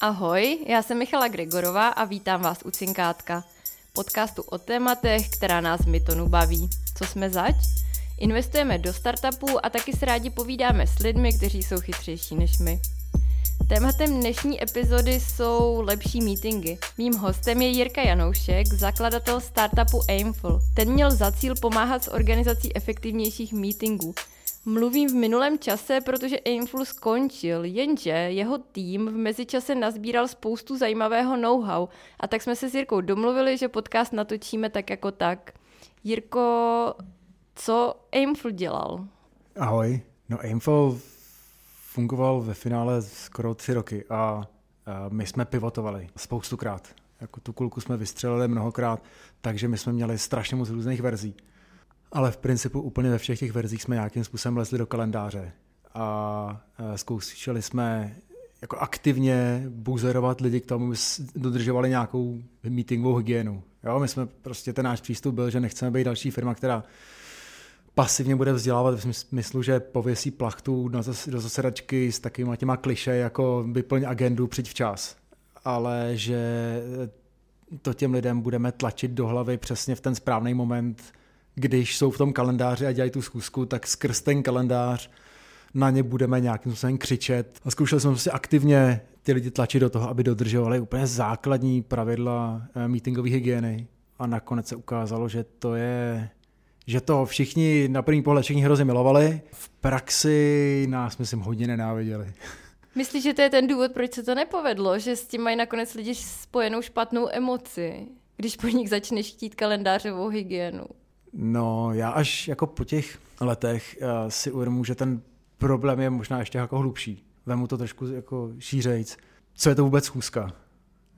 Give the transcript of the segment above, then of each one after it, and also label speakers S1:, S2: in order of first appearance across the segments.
S1: Ahoj, já jsem Michala Gregorová a vítám vás u Cinkátka, podcastu o tématech, která nás v Mytonu baví. Co jsme zač? Investujeme do startupů a taky se rádi povídáme s lidmi, kteří jsou chytřejší než my. Tématem dnešní epizody jsou lepší meetingy. Mým hostem je Jirka Janoušek, zakladatel startupu Aimful. Ten měl za cíl pomáhat s organizací efektivnějších meetingů. Mluvím v minulém čase, protože Aimful skončil, jenže jeho tým v mezičase nazbíral spoustu zajímavého know-how a tak jsme se s Jirkou domluvili, že podcast natočíme tak jako tak. Jirko, co Aimful dělal?
S2: Ahoj, no Aimful fungoval ve finále skoro tři roky a, my jsme pivotovali spoustukrát. Jako tu kulku jsme vystřelili mnohokrát, takže my jsme měli strašně moc různých verzí. Ale v principu úplně ve všech těch verzích jsme nějakým způsobem lezli do kalendáře a zkoušeli jsme jako aktivně buzerovat lidi k tomu, aby dodržovali nějakou meetingovou hygienu. Jo, my jsme prostě ten náš přístup byl, že nechceme být další firma, která pasivně bude vzdělávat v smyslu, že pověsí plachtu do zasedačky s takovými těma kliše, jako vyplň agendu, přijď včas. Ale že to těm lidem budeme tlačit do hlavy přesně v ten správný moment, když jsou v tom kalendáři a dělají tu schůzku, tak skrz ten kalendář na ně budeme nějakým způsobem křičet. A zkoušeli jsme prostě aktivně ty lidi tlačit do toho, aby dodržovali úplně základní pravidla eh, meetingové hygieny. A nakonec se ukázalo, že to je že to všichni na první pohled všichni hrozně milovali. V praxi nás, myslím, hodně nenáviděli.
S1: Myslíš, že to je ten důvod, proč se to nepovedlo? Že s tím mají nakonec lidi spojenou špatnou emoci, když po nich začneš chtít kalendářovou hygienu?
S2: No, já až jako po těch letech uh, si uvědomuji, že ten problém je možná ještě jako hlubší. Vemu to trošku jako šířejc. Co je to vůbec schůzka?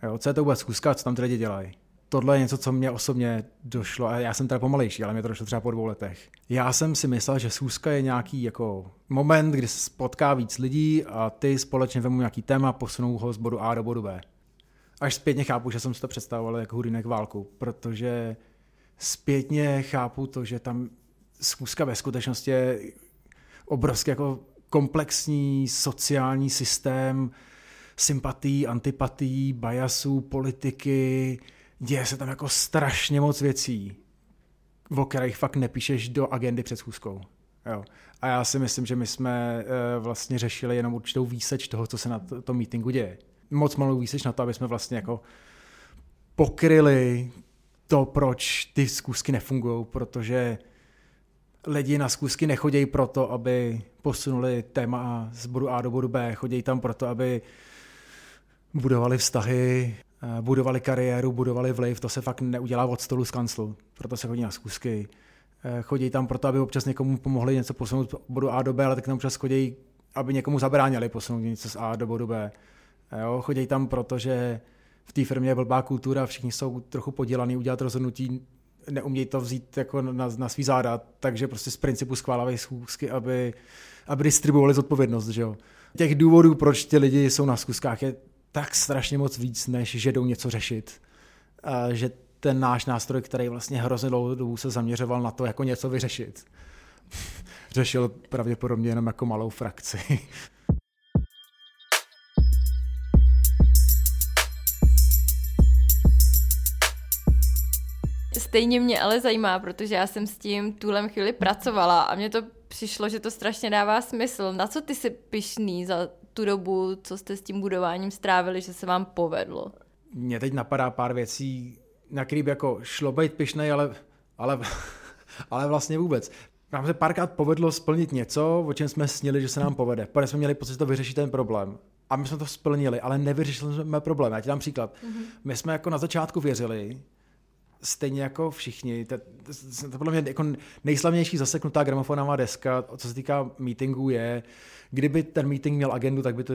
S2: Jo, co je to vůbec schůzka, co tam ty lidi dělají? tohle je něco, co mě osobně došlo, a já jsem teda pomalejší, ale mě to došlo třeba po dvou letech. Já jsem si myslel, že schůzka je nějaký jako moment, kdy se spotká víc lidí a ty společně vemu nějaký téma, posunou ho z bodu A do bodu B. Až zpětně chápu, že jsem si to představoval jako hudínek válku, protože zpětně chápu to, že tam schůzka ve skutečnosti je obrovský jako komplexní sociální systém sympatí, antipatí, biasů, politiky, děje se tam jako strašně moc věcí, o kterých fakt nepíšeš do agendy před schůzkou. Jo. A já si myslím, že my jsme uh, vlastně řešili jenom určitou výseč toho, co se na tom to meetingu děje. Moc malou výseč na to, aby jsme vlastně jako pokryli to, proč ty zkusky nefungují, protože lidi na zkusky nechodějí proto, aby posunuli téma z bodu A do bodu B, chodí tam proto, aby budovali vztahy, Eh, budovali kariéru, budovali vliv, to se fakt neudělá od stolu z kanclu, proto se chodí na zkusky. Eh, chodí tam proto, aby občas někomu pomohli něco posunout z bodu A do B, ale tak tam občas chodí, aby někomu zabránili posunout něco z A do bodu B. Eh, jo, chodí tam proto, že v té firmě je blbá kultura, všichni jsou trochu podělaný udělat rozhodnutí, neumějí to vzít jako na, na svý záda, takže prostě z principu schválávají schůzky, aby, aby distribuovali zodpovědnost. Že jo. Těch důvodů, proč ti lidi jsou na zkuskách, je tak strašně moc víc, než že jdou něco řešit. A že ten náš nástroj, který vlastně hrozně dlouhou dobu se zaměřoval na to, jako něco vyřešit, řešil pravděpodobně jenom jako malou frakci.
S1: Stejně mě ale zajímá, protože já jsem s tím tuhle chvíli pracovala a mně to přišlo, že to strašně dává smysl. Na co ty jsi pišný za tu dobu, co jste s tím budováním strávili, že se vám povedlo?
S2: Mně teď napadá pár věcí, na který by jako šlo být pišnej, ale, ale, ale vlastně vůbec. Nám se párkrát povedlo splnit něco, o čem jsme snili, že se nám povede. Protože jsme měli pocit, že to vyřeší ten problém. A my jsme to splnili, ale nevyřešili jsme problém. Já ti dám příklad. Mm-hmm. My jsme jako na začátku věřili, stejně jako všichni, to, to, podle mě jako nejslavnější zaseknutá gramofonová deska, co se týká meetingů, je, kdyby ten meeting měl agendu, tak by to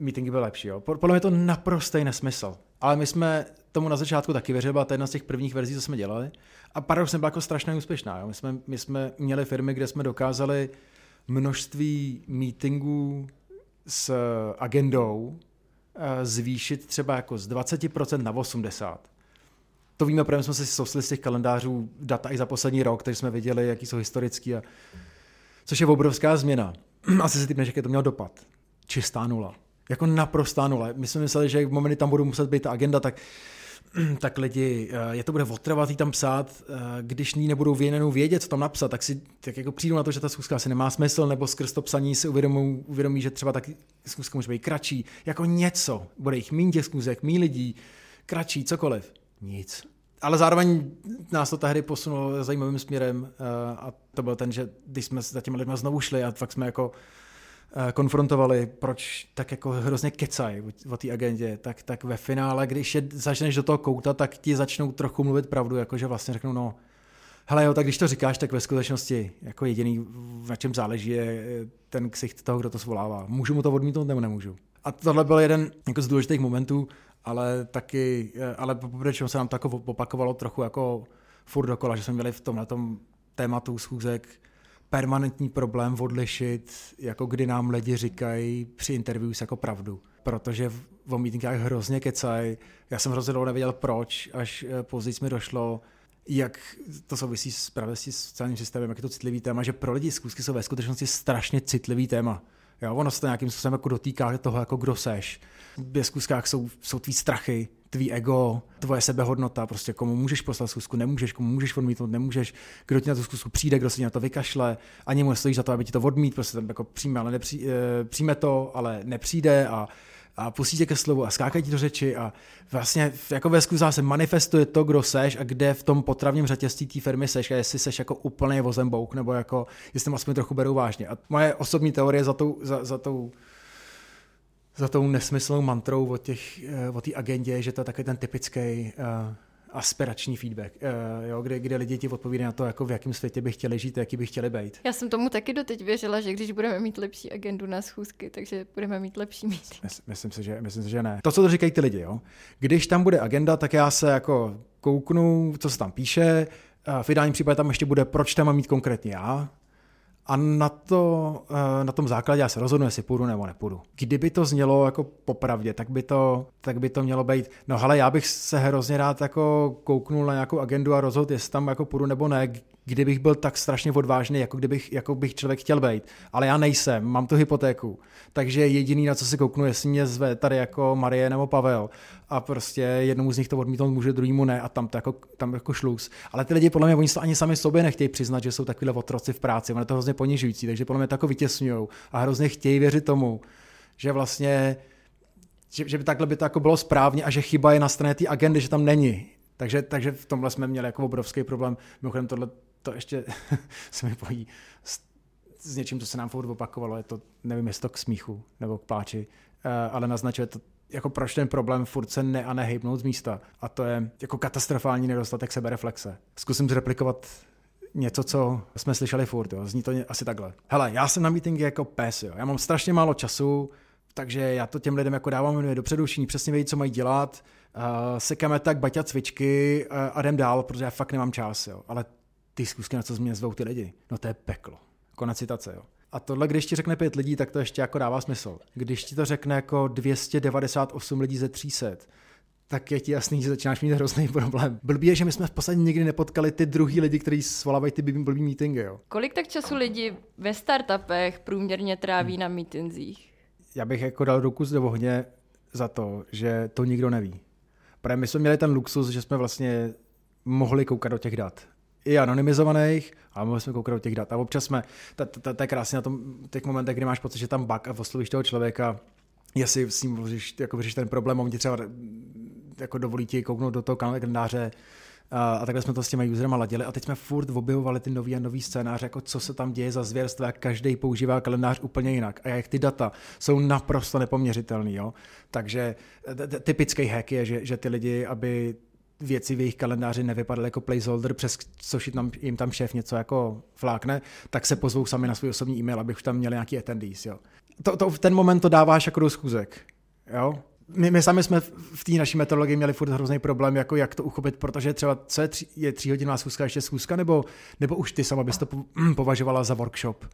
S2: meetingy byly lepší. Jo. Podle mě je to naprostý nesmysl. Ale my jsme tomu na začátku taky věřili, byla to jedna z těch prvních verzí, co jsme dělali. A paradoxně byla jako strašně úspěšná. Jo. My, jsme, my jsme měli firmy, kde jsme dokázali množství meetingů s agendou eh, zvýšit třeba jako z 20% na 80%. To víme, protože jsme si soustředili z těch kalendářů data i za poslední rok, takže jsme viděli, jaký jsou historický. A... Což je obrovská změna. Asi si typneš, jaký to měl dopad. Čistá nula. Jako naprostá nule. My jsme mysleli, že v momenty tam budou muset být ta agenda, tak tak lidi, eh, je to bude otrvat tam psát, eh, když ní nebudou věněnou vědět, co tam napsat, tak si tak jako přijdu na to, že ta schůzka asi nemá smysl, nebo skrz to psaní si uvědomí, uvědomí, že třeba tak schůzka může být kratší, jako něco, bude jich méně těch schůzek, méně lidí, kratší, cokoliv. Nic. Ale zároveň nás to tehdy posunulo zajímavým směrem eh, a to byl ten, že když jsme za těmi lidmi znovu šli a fakt jsme jako Eh, konfrontovali, proč tak jako hrozně kecají o té agendě, tak, tak ve finále, když je začneš do toho kouta, tak ti začnou trochu mluvit pravdu, jakože vlastně řeknou, no, hele jo, tak když to říkáš, tak ve skutečnosti jako jediný, na čem záleží, je ten ksicht toho, kdo to svolává. Můžu mu to odmítnout nebo nemůžu? A tohle byl jeden jako z důležitých momentů, ale taky, eh, ale poprvé, se nám to jako opakovalo trochu jako furt dokola, že jsme měli v tomhle tématu schůzek permanentní problém odlišit, jako kdy nám lidi říkají při interviews jako pravdu. Protože v meetingách hrozně kecaj. Já jsem hrozně dlouho nevěděl proč, až eh, později mi došlo, jak to souvisí s právě s sociálním systémem, jak je to citlivý téma, že pro lidi zkusky jsou ve skutečnosti strašně citlivý téma. Jo, ono se to nějakým způsobem jako dotýká toho, jako kdo seš. V zkuskách jsou, jsou tvý strachy, tvý ego, tvoje sebehodnota, prostě komu můžeš poslat zkusku, nemůžeš, komu můžeš odmítnout, nemůžeš, kdo ti na tu zkusku přijde, kdo se na to vykašle, ani mu stojí za to, aby ti to odmít, prostě tam jako přijme, ale nepří, e, přijme to, ale nepřijde a a pustí tě ke slovu a skákají ti do řeči a vlastně jako ve skuzách se manifestuje to, kdo seš a kde v tom potravním řetězství té firmy seš a jestli seš jako úplný vozembouk nebo jako, jestli aspoň trochu berou vážně. A moje osobní teorie za tou, za, za tou za tou nesmyslnou mantrou o té eh, o agendě, že to je takový ten typický uh, aspirační feedback, uh, jo, kde, kde lidi ti odpovídají na to, jako v jakém světě by chtěli žít, jaký by chtěli být.
S1: Já jsem tomu taky doteď věřila, že když budeme mít lepší agendu na schůzky, takže budeme mít lepší mít.
S2: Myslím si, že, myslím si, že ne. To, co to říkají ty lidi, jo. Když tam bude agenda, tak já se jako kouknu, co se tam píše, v ideálním případě tam ještě bude, proč tam mám mít konkrétně já, a na, to, eh, na tom základě já se rozhodnu, jestli půjdu nebo nepůjdu. Kdyby to znělo jako popravdě, tak by to, tak by to mělo být, no hele, já bych se hrozně rád jako kouknul na nějakou agendu a rozhodl, jestli tam jako půjdu nebo ne, kdybych byl tak strašně odvážný, jako kdybych jako bych člověk chtěl být. Ale já nejsem, mám tu hypotéku. Takže jediný, na co si kouknu, jestli mě zve tady jako Marie nebo Pavel. A prostě jednomu z nich to odmítnout může, druhýmu ne a tam to jako, tam jako šlus. Ale ty lidi podle mě, oni to ani sami sobě nechtějí přiznat, že jsou takovýhle otroci v práci. Ono je to hrozně ponižující, takže podle mě to jako vytěsňují a hrozně chtějí věřit tomu, že vlastně že, že by takhle by to jako bylo správně a že chyba je na straně té agendy, že tam není. Takže, takže v tomhle jsme měli jako obrovský problém. Mimochodem tohle to ještě se mi pojí s, s něčím, co se nám furt opakovalo. Je to, nevím, jestli to k smíchu nebo k pláči, uh, ale naznačuje to, jako proč ten problém furt se ne a nehybnout z místa. A to je jako katastrofální nedostatek sebereflexe. Zkusím zreplikovat něco, co jsme slyšeli furt, jo. zní to asi takhle. Hele, já jsem na meetingy jako pes, jo. já mám strašně málo času, takže já to těm lidem jako dávám dopředu, všichni přesně vědí, co mají dělat, uh, sekáme tak baťa cvičky uh, a jdem dál, protože já fakt nemám čas, jo. ale ty zkusky, na co mě zvou ty lidi, no to je peklo. Konec citace, jo. A tohle, když ti řekne pět lidí, tak to ještě jako dává smysl. Když ti to řekne jako 298 lidí ze 300, tak je ti jasný, že začínáš mít hrozný problém. Blbý je, že my jsme v poslední nikdy nepotkali ty druhý lidi, kteří svolávají ty blbý meetingy. Jo.
S1: Kolik tak času lidi ve startupech průměrně tráví hmm. na meetingzích?
S2: Já bych jako dal ruku z ohně za to, že to nikdo neví. Protože my jsme měli ten luxus, že jsme vlastně mohli koukat do těch dat i anonymizovaných, a mohli jsme koukat těch dat. A občas jsme, to je krásně na tom, těch momentech, kdy máš pocit, že tam bug a oslovíš toho člověka, jestli s ním můžeš jako vyřešit ten problém, on ti třeba jako dovolí ti kouknout do toho kalendáře, a, a takhle jsme to s těmi userama ladili a teď jsme furt objevovali ty nový a nový scénáře, jako co se tam děje za zvěrstva, jak každý používá kalendář úplně jinak a jak ty data jsou naprosto nepoměřitelný. Jo? Takže typický hack je, že, že ty lidi, aby věci v jejich kalendáři nevypadaly jako placeholder, přes což jim tam, jim tam šéf něco jako flákne, tak se pozvou sami na svůj osobní e-mail, aby už tam měli nějaký attendees. Jo. To, to, v ten moment to dáváš jako do schůzek. Jo? My, my sami jsme v té naší metodologii měli furt hrozný problém, jako jak to uchopit, protože třeba co je, tři, je tříhodinová schůzka ještě schůzka, nebo, nebo už ty sama bys to považovala za workshop?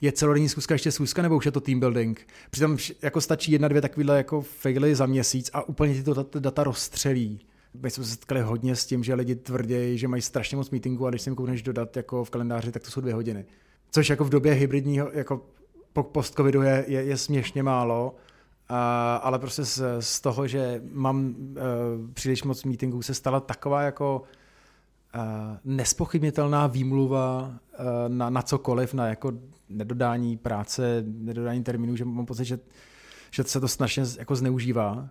S2: je celodenní schůzka ještě schůzka, nebo už je to team building? Přitom jako stačí jedna, dvě takovýhle jako faily za měsíc a úplně ti to data rozstřelí my jsme se setkali hodně s tím, že lidi tvrdí, že mají strašně moc meetingů a když si jim koukneš dodat jako v kalendáři, tak to jsou dvě hodiny. Což jako v době hybridního, jako post-covidu je, je, je směšně málo, A, ale prostě z, z toho, že mám uh, příliš moc meetingů, se stala taková jako uh, nespochybnitelná výmluva uh, na, na cokoliv, na jako nedodání práce, nedodání termínů, že mám pocit, že, že se to strašně jako zneužívá.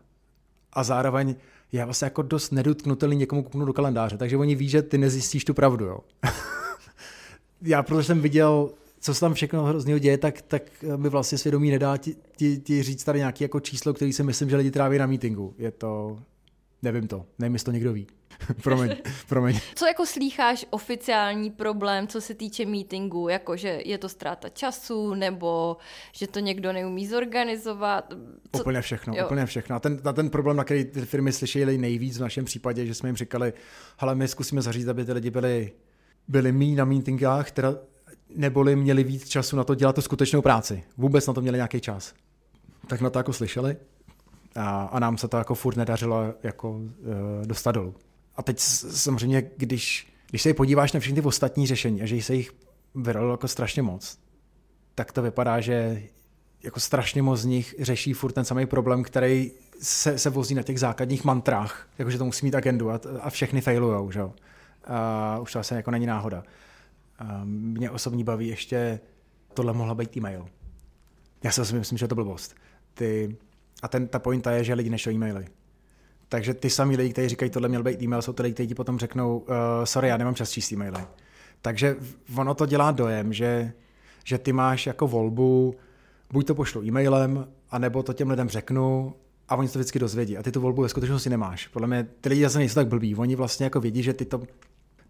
S2: A zároveň já vlastně jako dost nedotknutelný někomu kouknu do kalendáře, takže oni ví, že ty nezjistíš tu pravdu, jo. já protože jsem viděl co se tam všechno hrozného děje, tak, tak mi vlastně svědomí nedá ti, ti, ti říct tady nějaký jako číslo, který si myslím, že lidi tráví na meetingu. Je to, nevím to, nevím, jestli to někdo ví. promiň, promiň.
S1: Co jako slýcháš oficiální problém, co se týče meetingu, jako že je to ztráta času, nebo že to někdo neumí zorganizovat?
S2: Co... Úplně všechno, jo. úplně všechno. A ten, a ten problém, na který ty firmy slyšely nejvíc v našem případě, že jsme jim říkali, hele, my zkusíme zařídit, aby ty lidi byli byli mý na meetingách, teda neboli měli víc času na to dělat tu skutečnou práci. Vůbec na to měli nějaký čas. Tak na to jako slyšeli a, a nám se to jako furt nedařilo jako e, dostat dolů. A teď samozřejmě, když, když se podíváš na všechny ty ostatní řešení a že se jich vyralo jako strašně moc, tak to vypadá, že jako strašně moc z nich řeší furt ten samý problém, který se, se vozí na těch základních mantrách, jakože to musí mít agendu a, a všechny failujou, že jo. A už to asi jako není náhoda. Mě osobní baví ještě, tohle mohla být e-mail. Já si myslím, že to byl blbost. Ty, a ten, ta pointa je, že lidi nešou e-maily. Takže ty samý lidi, kteří říkají, tohle měl být e-mail, jsou to lidi, kteří ti potom řeknou, uh, sorry, já nemám čas číst e-maily. Takže ono to dělá dojem, že, že ty máš jako volbu, buď to pošlu e-mailem, anebo to těm lidem řeknu a oni to vždycky dozvědí. A ty tu volbu ve skutečnosti nemáš. Podle mě ty lidi zase nejsou tak blbí. Oni vlastně jako vědí, že ty to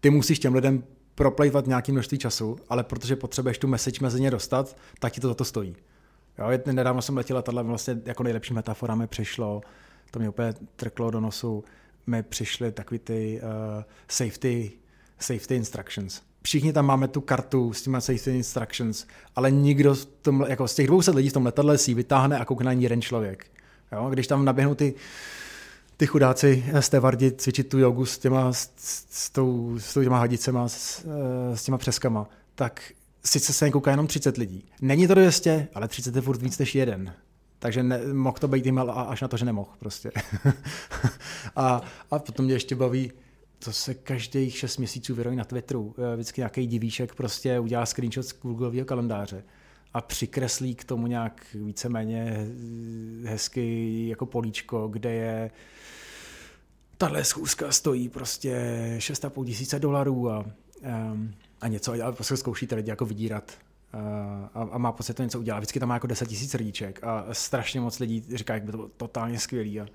S2: ty musíš těm lidem proplejvat nějaký množství času, ale protože potřebuješ tu message mezi ně dostat, tak ti to za to stojí. Jo, nedávno jsem letěl letadle, vlastně jako nejlepší metafora mi přišlo, to mě úplně trklo do nosu, mi přišly takový ty uh, safety, safety instructions. Všichni tam máme tu kartu s těma safety instructions, ale nikdo z, tom, jako z těch 200 lidí v tom letadle si vytáhne a koukne na jeden člověk. Jo, když tam naběhnou ty ty chudáci stevardi cvičit tu jogu s těma, s, s, tou, s těma hadicema, s, s těma přeskama, tak sice se kouká jenom 30 lidí. Není to 200, ale 30 je furt víc než jeden. Takže ne, mohl to být email až na to, že nemohl prostě. a, a potom mě ještě baví, to se každých 6 měsíců vyrojí na Twitteru. Vždycky nějaký divíšek prostě udělá screenshot z Googleového kalendáře a přikreslí k tomu nějak víceméně hezky jako políčko, kde je tahle schůzka stojí prostě 6,5 tisíce dolarů a, a něco, a prostě zkoušíte lidi jako vydírat a, a má pocit, to něco udělat. Vždycky tam má jako 10 tisíc lidíček a strašně moc lidí říká, jak by to bylo totálně skvělý. A,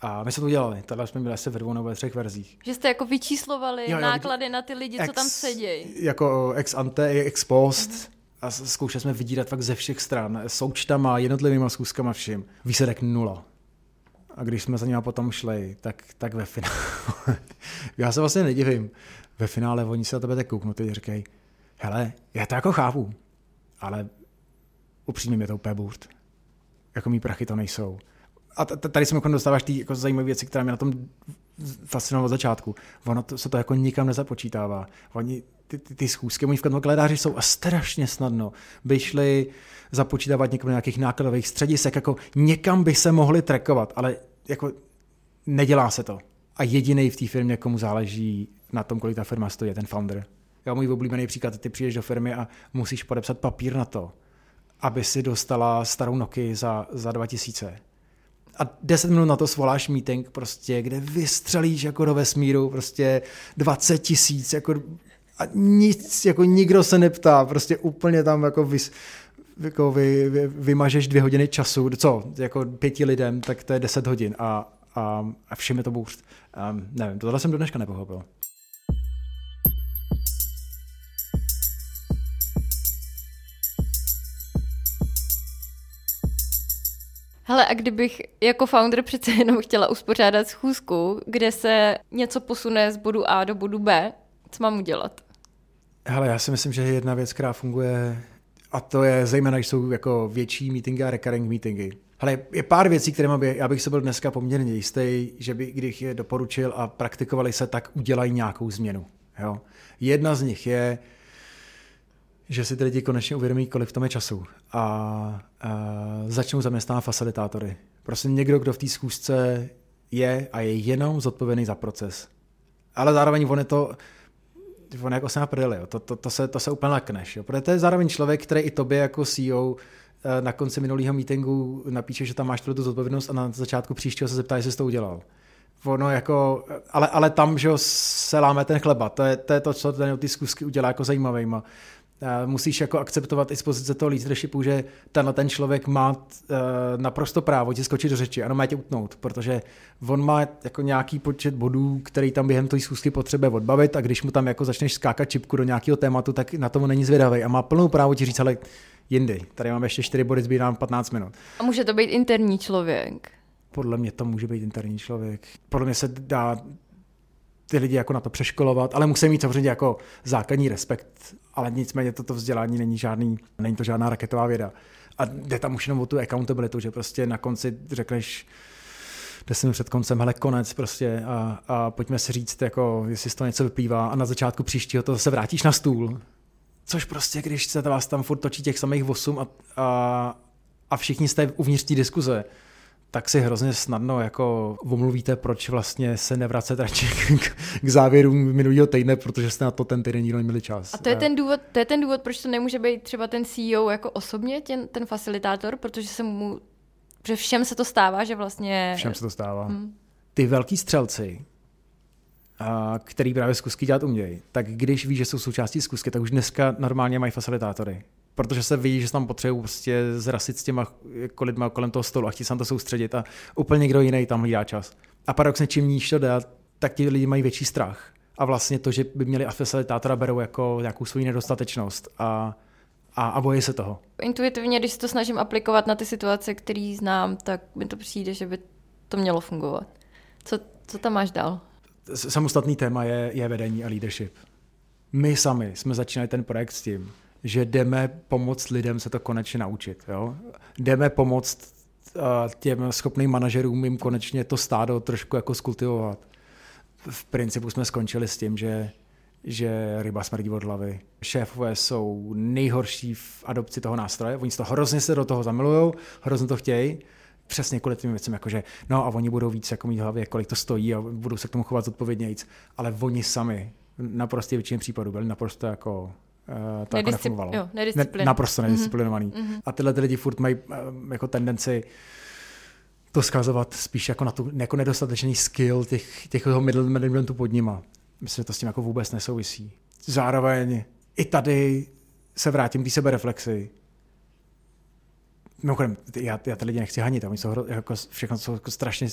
S2: a my jsme to udělali, tohle jsme byli asi ve dvou nebo ve třech verzích.
S1: Že jste jako vyčíslovali jo, jo, náklady na ty lidi, ex, co tam sedějí.
S2: Jako ex ante, ex post. Mm-hmm. A zkoušeli jsme vydírat fakt ze všech stran, součtama, jednotlivými schůzkama, vším. Výsledek nula. A když jsme za nimi potom šli, tak, tak ve finále, já se vlastně nedivím, ve finále oni se na tebe tak kouknou a říkají, hele, já to jako chápu, ale upřímně mě to úplně burt. Jako mý prachy to nejsou. A tady se mi dostáváš ty jako zajímavé věci, které mě na tom fascinovaly od začátku. Ono to, se to jako nikam nezapočítává. Oni, ty, ty, ty schůzky oni v kalendáři jsou a strašně snadno by šli započítávat někomu nějakých nákladových středisek, jako někam by se mohli trackovat, ale jako nedělá se to. A jediný v té firmě, komu záleží na tom, kolik ta firma stojí, je ten founder. Já můj oblíbený příklad, ty přijdeš do firmy a musíš podepsat papír na to, aby si dostala starou Nokia za, za 2000. A 10 minut na to svoláš meeting, prostě, kde vystřelíš jako do vesmíru, prostě 20 tisíc, jako a nic, jako nikdo se neptá, prostě úplně tam jako vys, jako vy, vy, vymažeš dvě hodiny času, co, jako pěti lidem, tak to je deset hodin a, a, a všem je to bůřt. Um, nevím, tohle jsem do dneška nepochopil.
S1: Hele, a kdybych jako founder přece jenom chtěla uspořádat schůzku, kde se něco posune z bodu A do bodu B, co mám udělat?
S2: Hele, já si myslím, že je jedna věc, která funguje a to je zejména, když jsou jako větší meetingy a recurring meetingy. Ale je pár věcí, které by, já bych se byl dneska poměrně jistý, že by, když je doporučil a praktikovali se, tak udělají nějakou změnu. Jo? Jedna z nich je, že si ty lidi konečně uvědomí, kolik v tom je času a, a začnou zaměstnávat facilitátory. Prostě někdo, kdo v té schůzce je a je jenom zodpovědný za proces. Ale zároveň on je to, on je jako se prdeli, jo. To, to, to, se, to se úplně lekneš. Jo. Protože to je zároveň člověk, který i tobě jako CEO eh, na konci minulého meetingu napíše, že tam máš tu zodpovědnost a na začátku příštího se zeptá, jestli jsi to udělal. Ono jako, ale, ale tam, že se láme ten chleba, to je to, je to co ten ty zkusky udělá jako zajímavýma musíš jako akceptovat i z pozice toho leadershipu, že tenhle ten člověk má uh, naprosto právo ti skočit do řeči, ano, má tě utnout, protože on má jako nějaký počet bodů, který tam během té schůzky potřebuje odbavit a když mu tam jako začneš skákat čipku do nějakého tématu, tak na tomu není zvědavý a má plnou právo ti říct, ale jindy, tady máme ještě 4 body, zbývám 15 minut.
S1: A může to být interní člověk?
S2: Podle mě to může být interní člověk. Podle mě se dá ty lidi jako na to přeškolovat, ale musí mít samozřejmě jako základní respekt, ale nicméně toto vzdělání není žádný, není to žádná raketová věda. A jde tam už jenom o tu accountability, že prostě na konci řekneš, deset před koncem, hele, konec prostě a, a pojďme si říct, jako, jestli z toho něco vyplývá a na začátku příštího to se vrátíš na stůl. Což prostě, když se vás tam furt točí těch samých osm a, a, a všichni jste uvnitř té diskuze, tak si hrozně snadno jako omluvíte, proč vlastně se nevracet radši k, k závěrům minulého týdne, protože jste na to ten týden nikdo neměli čas.
S1: A to je, ten důvod, to je ten důvod, proč to nemůže být třeba ten CEO jako osobně, ten, ten facilitátor, protože se mu, že všem se to stává, že vlastně...
S2: Všem se to stává. Hmm. Ty velký střelci, a který právě zkusky dělat umějí, tak když ví, že jsou součástí zkusky, tak už dneska normálně mají facilitátory protože se ví, že se tam potřebují prostě zrasit s těma jako lidma kolem toho stolu a chtít se na to soustředit a úplně někdo jiný tam hlídá čas. A paradoxně čím níž to jde, tak ti lidi mají větší strach. A vlastně to, že by měli facilitátora, berou jako nějakou svou nedostatečnost a, a, a bojí se toho.
S1: Intuitivně, když se to snažím aplikovat na ty situace, které znám, tak mi to přijde, že by to mělo fungovat. Co, co tam máš dál?
S2: Samostatný téma je, je vedení a leadership. My sami jsme začínali ten projekt s tím, že jdeme pomoct lidem se to konečně naučit. Jo? Jdeme pomoct uh, těm schopným manažerům jim konečně to stádo trošku jako skultivovat. V principu jsme skončili s tím, že že ryba smrdí od hlavy. Šéfové jsou nejhorší v adopci toho nástroje, oni to hrozně se do toho zamilují, hrozně to chtějí, přesně kvůli těm věcem, jakože no a oni budou víc jako mít hlavě, kolik to stojí a budou se k tomu chovat zodpovědnějíc, ale oni sami na prostě většině případů byli naprosto jako Uh, to jako nefungovalo. Jo, Ne, naprosto mhm. nedisciplinovaný. Mm-hmm. A tyhle ty lidi furt mají uh, jako tendenci to skazovat spíš jako na tu jako nedostatečný skill těch, těch middle managementu pod nima. Myslím, že to s tím jako vůbec nesouvisí. Zároveň i tady se vrátím k té sebereflexi. Mimochodem, já, já ty lidi nechci hanit, oni jsou jako, všechno jsou jako strašně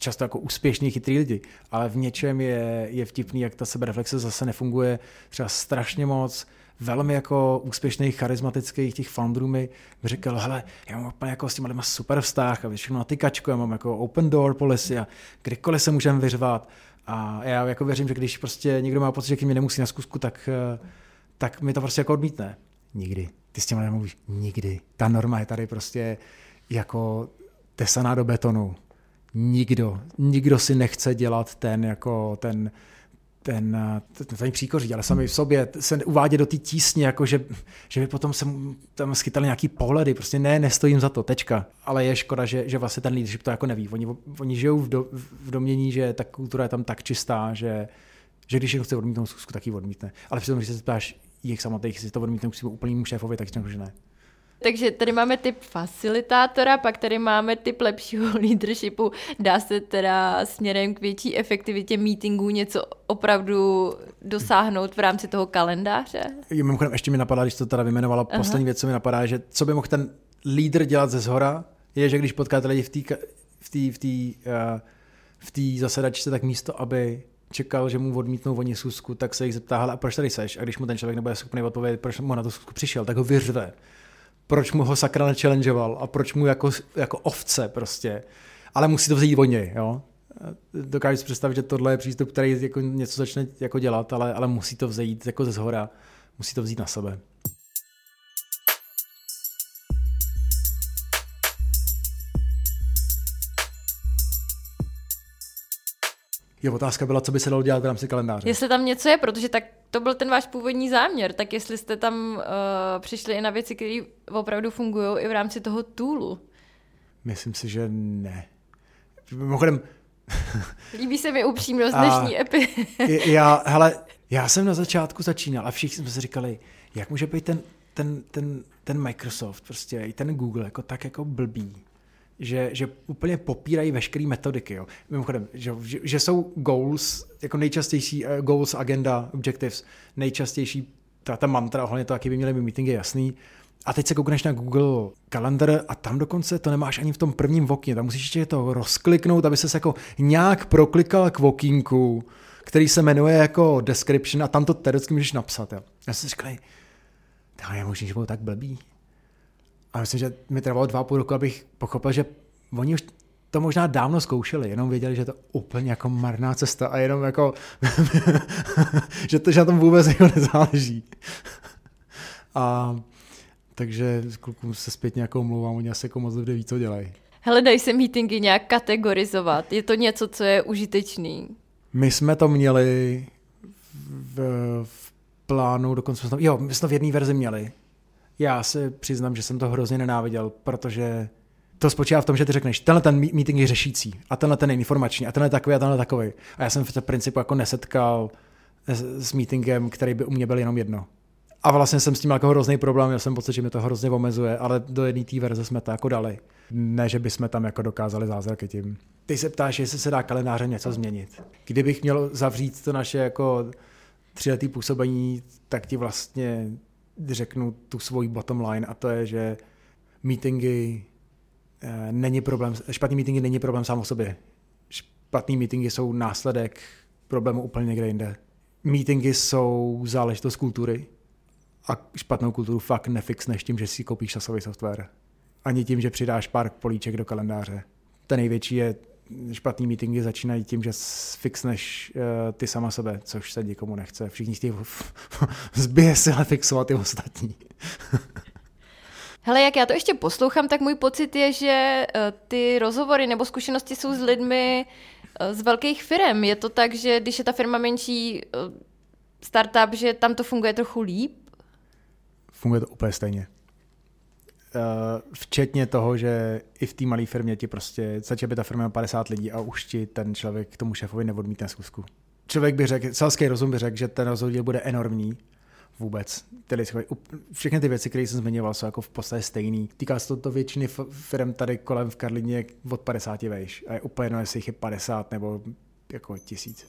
S2: často jako úspěšní, chytrý lidi, ale v něčem je, je vtipný, jak ta sebereflexe zase nefunguje třeba strašně moc velmi jako úspěšný, charismatický těch founderů mi říkal, hele, já mám úplně jako s těma lidma super vztah a všechno na tykačku, já mám jako open door policy a kdykoliv se můžeme vyřvat. A já jako věřím, že když prostě někdo má pocit, že mi nemusí na zkusku, tak, eh, tak mi to prostě jako odmítne. Nikdy. Ty s těma nemluvíš. Nikdy. Ta norma je tady prostě jako tesaná do betonu. Nikdo, nikdo si nechce dělat ten jako ten ten, ten, ten příkoří, ale sami v sobě se uvádě do té tísně, jako že, že by potom se tam schytali nějaký pohledy, prostě ne, nestojím za to, tečka. Ale je škoda, že, že vlastně ten leadership to jako neví. Oni, oni žijou v, do, v domění, že ta kultura je tam tak čistá, že, že když někdo chce odmítnout zkusku, tak ji odmítne. Ale přitom, když se zeptáš jich samotných, jestli to odmítnou k úplnému šéfovi, tak řeknu, že ne.
S1: Takže tady máme typ facilitátora, pak tady máme typ lepšího leadershipu. Dá se teda směrem k větší efektivitě meetingů něco opravdu dosáhnout v rámci toho kalendáře?
S2: Mimochodem, ještě mi napadá, když to teda vymenovala, Aha. poslední věc, co mi napadá, že co by mohl ten lídr dělat ze zhora, je, že když potkáte lidi v té v tý, v tý, uh, v zasedačce, tak místo, aby čekal, že mu odmítnou oni susku, tak se jich zeptá, a proč tady seš? A když mu ten člověk nebude schopný odpovědět, proč mu na to susku přišel, tak ho vyřve proč mu ho sakra nechallengeoval a proč mu jako, jako ovce prostě. Ale musí to vzít od něj, jo. Dokážu si představit, že tohle je přístup, který jako něco začne jako dělat, ale, ale musí to vzít jako ze zhora. Musí to vzít na sebe. Je otázka byla, co by se dalo dělat v rámci kalendáře.
S1: Jestli tam něco je, protože tak to byl ten váš původní záměr, tak jestli jste tam uh, přišli i na věci, které opravdu fungují i v rámci toho toolu.
S2: Myslím si, že ne. Mimochodem...
S1: Líbí se mi upřímnost dnešní epi.
S2: já, hele, já jsem na začátku začínal a všichni jsme si říkali, jak může být ten, ten, ten, ten Microsoft, prostě i ten Google jako tak jako blbý že, že úplně popírají veškeré metodiky. Jo. Mimochodem, že, že, jsou goals, jako nejčastější uh, goals, agenda, objectives, nejčastější ta, ta mantra, ohledně to, jaký by měly být meetingy, jasný. A teď se koukneš na Google Calendar a tam dokonce to nemáš ani v tom prvním okně. Tam musíš ještě to rozkliknout, aby se jako nějak proklikal k okýnku, který se jmenuje jako description a tam to teoreticky můžeš napsat. Jo. Já jsem si říkal, je možný, že budou tak blbý. A myslím, že mi trvalo dva půl roku, abych pochopil, že oni už to možná dávno zkoušeli, jenom věděli, že je to úplně jako marná cesta a jenom jako, že, to, že na tom vůbec jako nezáleží. a takže klukům se zpětně jako omlouvám, oni asi jako moc dobře ví, co dělají.
S1: Hele, dají se meetingy nějak kategorizovat? Je to něco, co je užitečný?
S2: My jsme to měli v, v plánu, dokonce jsme to, jo, my jsme to v jedné verzi měli, já se přiznám, že jsem to hrozně nenáviděl, protože to spočívá v tom, že ty řekneš, tenhle ten meeting je řešící, a tenhle ten je informační, a tenhle takový, a tenhle takový. A já jsem v principu jako nesetkal s, meetingem, který by u mě byl jenom jedno. A vlastně jsem s tím jako hrozný problém, já jsem pocit, že mi to hrozně omezuje, ale do jedné té verze jsme to jako dali. Ne, že bychom tam jako dokázali zázraky tím. Ty se ptáš, jestli se dá kalendáře něco změnit. Kdybych měl zavřít to naše jako tříletý působení, tak ti vlastně řeknu tu svoji bottom line a to je, že meetingy eh, není problém, špatný meetingy není problém sám o sobě. Špatný meetingy jsou následek problému úplně někde jinde. Meetingy jsou záležitost kultury a špatnou kulturu fakt nefixneš tím, že si koupíš časový software. Ani tím, že přidáš pár políček do kalendáře. Ten největší je špatný meetingy začínají tím, že fixneš uh, ty sama sebe, což se nikomu nechce. Všichni chtějí zbije se ale fixovat ty ostatní.
S1: Hele, jak já to ještě poslouchám, tak můj pocit je, že uh, ty rozhovory nebo zkušenosti jsou s lidmi uh, z velkých firm. Je to tak, že když je ta firma menší startup, že tam to funguje trochu líp?
S2: Funguje to úplně stejně. Eh, včetně toho, že i v té malé firmě ti prostě začne být ta firma 50 lidí a už ti ten člověk k tomu šéfovi neodmítne zkusku. Člověk by řekl, selský rozum by řekl, že ten rozdíl bude enormní, vůbec. Tedy všechny ty věci, které jsem zmiňoval, jsou jako v podstatě stejný. Týká se to, to většiny firm tady kolem v Karlině od 50 vejš. A je úplně jedno, jestli jich je 50 nebo jako tisíc.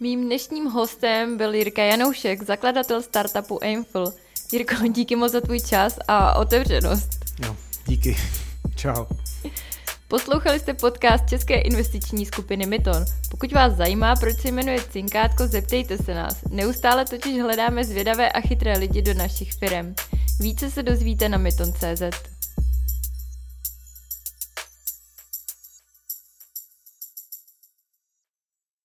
S1: Mým dnešním hostem byl Jirka Janoušek, zakladatel startupu Aimful. Jirko, díky moc za tvůj čas a otevřenost.
S2: Jo, díky. Čau.
S1: Poslouchali jste podcast České investiční skupiny Myton. Pokud vás zajímá, proč se jmenuje Cinkátko, zeptejte se nás. Neustále totiž hledáme zvědavé a chytré lidi do našich firm. Více se dozvíte na myton.cz.